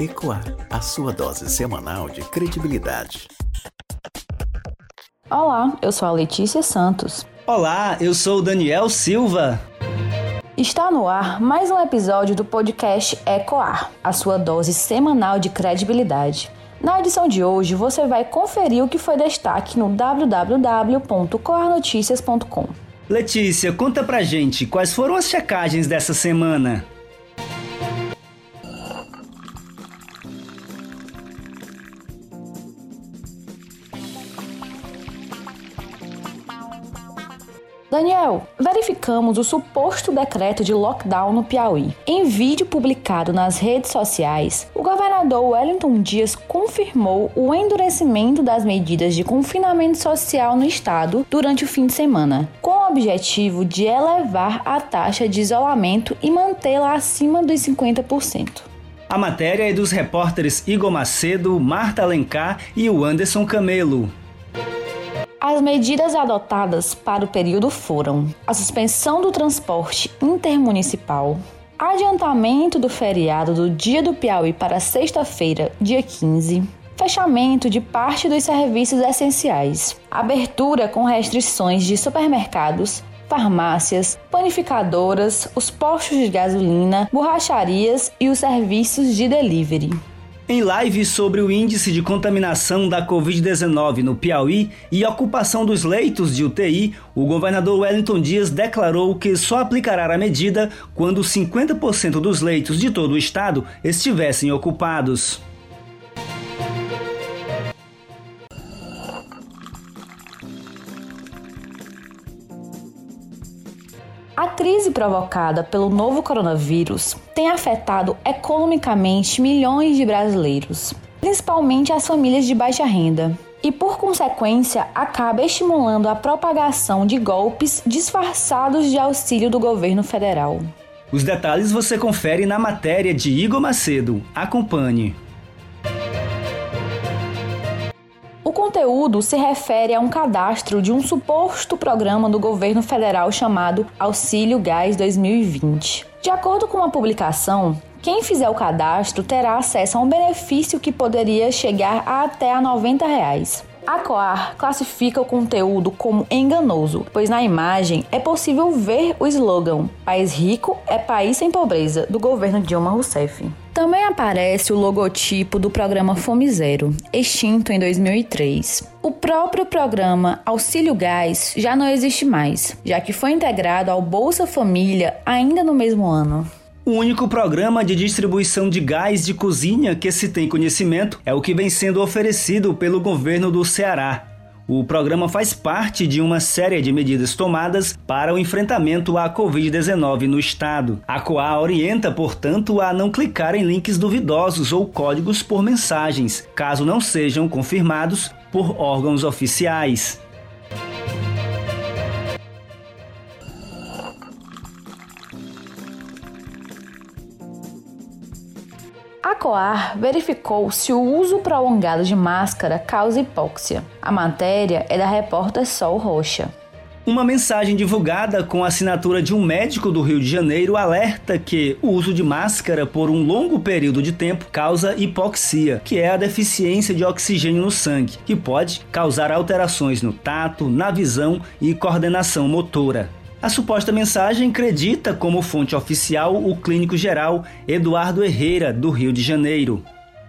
Ecoar, a sua dose semanal de credibilidade. Olá, eu sou a Letícia Santos. Olá, eu sou o Daniel Silva. Está no ar mais um episódio do podcast Ecoar, a sua dose semanal de credibilidade. Na edição de hoje, você vai conferir o que foi destaque no www.coarnoticias.com. Letícia, conta pra gente quais foram as checagens dessa semana. Daniel, verificamos o suposto decreto de lockdown no Piauí. Em vídeo publicado nas redes sociais, o governador Wellington Dias confirmou o endurecimento das medidas de confinamento social no estado durante o fim de semana, com o objetivo de elevar a taxa de isolamento e mantê-la acima dos 50%. A matéria é dos repórteres Igor Macedo, Marta Alencar e o Anderson Camelo. As medidas adotadas para o período foram a suspensão do transporte intermunicipal, adiantamento do feriado do Dia do Piauí para sexta-feira, dia 15, fechamento de parte dos serviços essenciais, abertura com restrições de supermercados, farmácias, panificadoras, os postos de gasolina, borracharias e os serviços de delivery. Em live sobre o índice de contaminação da Covid-19 no Piauí e ocupação dos leitos de UTI, o governador Wellington Dias declarou que só aplicará a medida quando 50% dos leitos de todo o estado estivessem ocupados. A crise provocada pelo novo coronavírus tem afetado economicamente milhões de brasileiros, principalmente as famílias de baixa renda, e por consequência acaba estimulando a propagação de golpes disfarçados de auxílio do governo federal. Os detalhes você confere na matéria de Igor Macedo. Acompanhe. Conteúdo se refere a um cadastro de um suposto programa do governo federal chamado Auxílio Gás 2020. De acordo com uma publicação, quem fizer o cadastro terá acesso a um benefício que poderia chegar a até a 90 reais. A Coar classifica o conteúdo como enganoso, pois na imagem é possível ver o slogan País Rico é País Sem Pobreza, do governo Dilma Rousseff. Também aparece o logotipo do programa Fome Zero, extinto em 2003. O próprio programa Auxílio Gás já não existe mais, já que foi integrado ao Bolsa Família ainda no mesmo ano. O único programa de distribuição de gás de cozinha que se tem conhecimento é o que vem sendo oferecido pelo governo do Ceará. O programa faz parte de uma série de medidas tomadas para o enfrentamento à Covid-19 no estado. A COA orienta, portanto, a não clicar em links duvidosos ou códigos por mensagens, caso não sejam confirmados por órgãos oficiais. A COAR verificou se o uso prolongado de máscara causa hipóxia. A matéria é da repórter Sol Rocha. Uma mensagem divulgada com a assinatura de um médico do Rio de Janeiro alerta que o uso de máscara por um longo período de tempo causa hipoxia, que é a deficiência de oxigênio no sangue, que pode causar alterações no tato, na visão e coordenação motora. A suposta mensagem acredita como fonte oficial o clínico geral Eduardo Herrera, do Rio de Janeiro.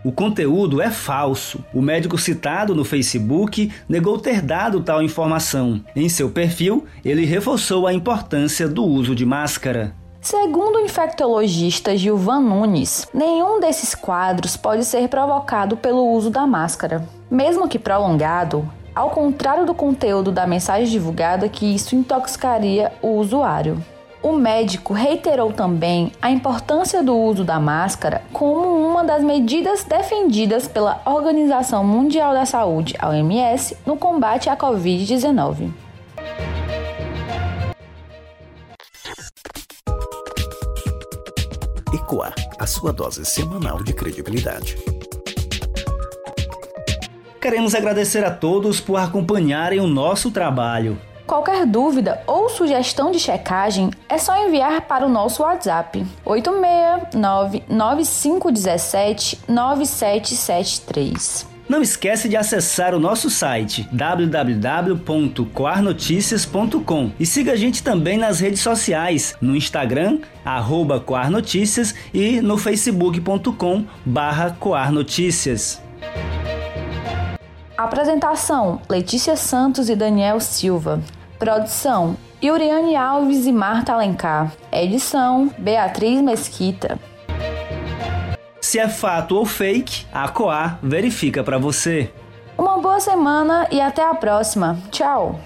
O conteúdo é falso. O médico citado no Facebook negou ter dado tal informação. Em seu perfil, ele reforçou a importância do uso de máscara. Segundo o infectologista Gilvan Nunes, nenhum desses quadros pode ser provocado pelo uso da máscara. Mesmo que prolongado, ao contrário do conteúdo da mensagem divulgada, que isso intoxicaria o usuário. O médico reiterou também a importância do uso da máscara como uma das medidas defendidas pela Organização Mundial da Saúde, OMS, no combate à Covid-19. Ecoar, a sua dose semanal de credibilidade. Queremos agradecer a todos por acompanharem o nosso trabalho. Qualquer dúvida ou sugestão de checagem é só enviar para o nosso WhatsApp 869 9517 9773. Não esquece de acessar o nosso site www.coarnoticias.com e siga a gente também nas redes sociais, no Instagram, arroba coarnoticias e no facebook.com barra coarnoticias. Apresentação: Letícia Santos e Daniel Silva. Produção: Yuriane Alves e Marta Alencar. Edição: Beatriz Mesquita. Se é fato ou fake, a Coar verifica para você. Uma boa semana e até a próxima. Tchau.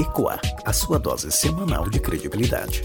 Ecoar, a sua dose semanal de credibilidade.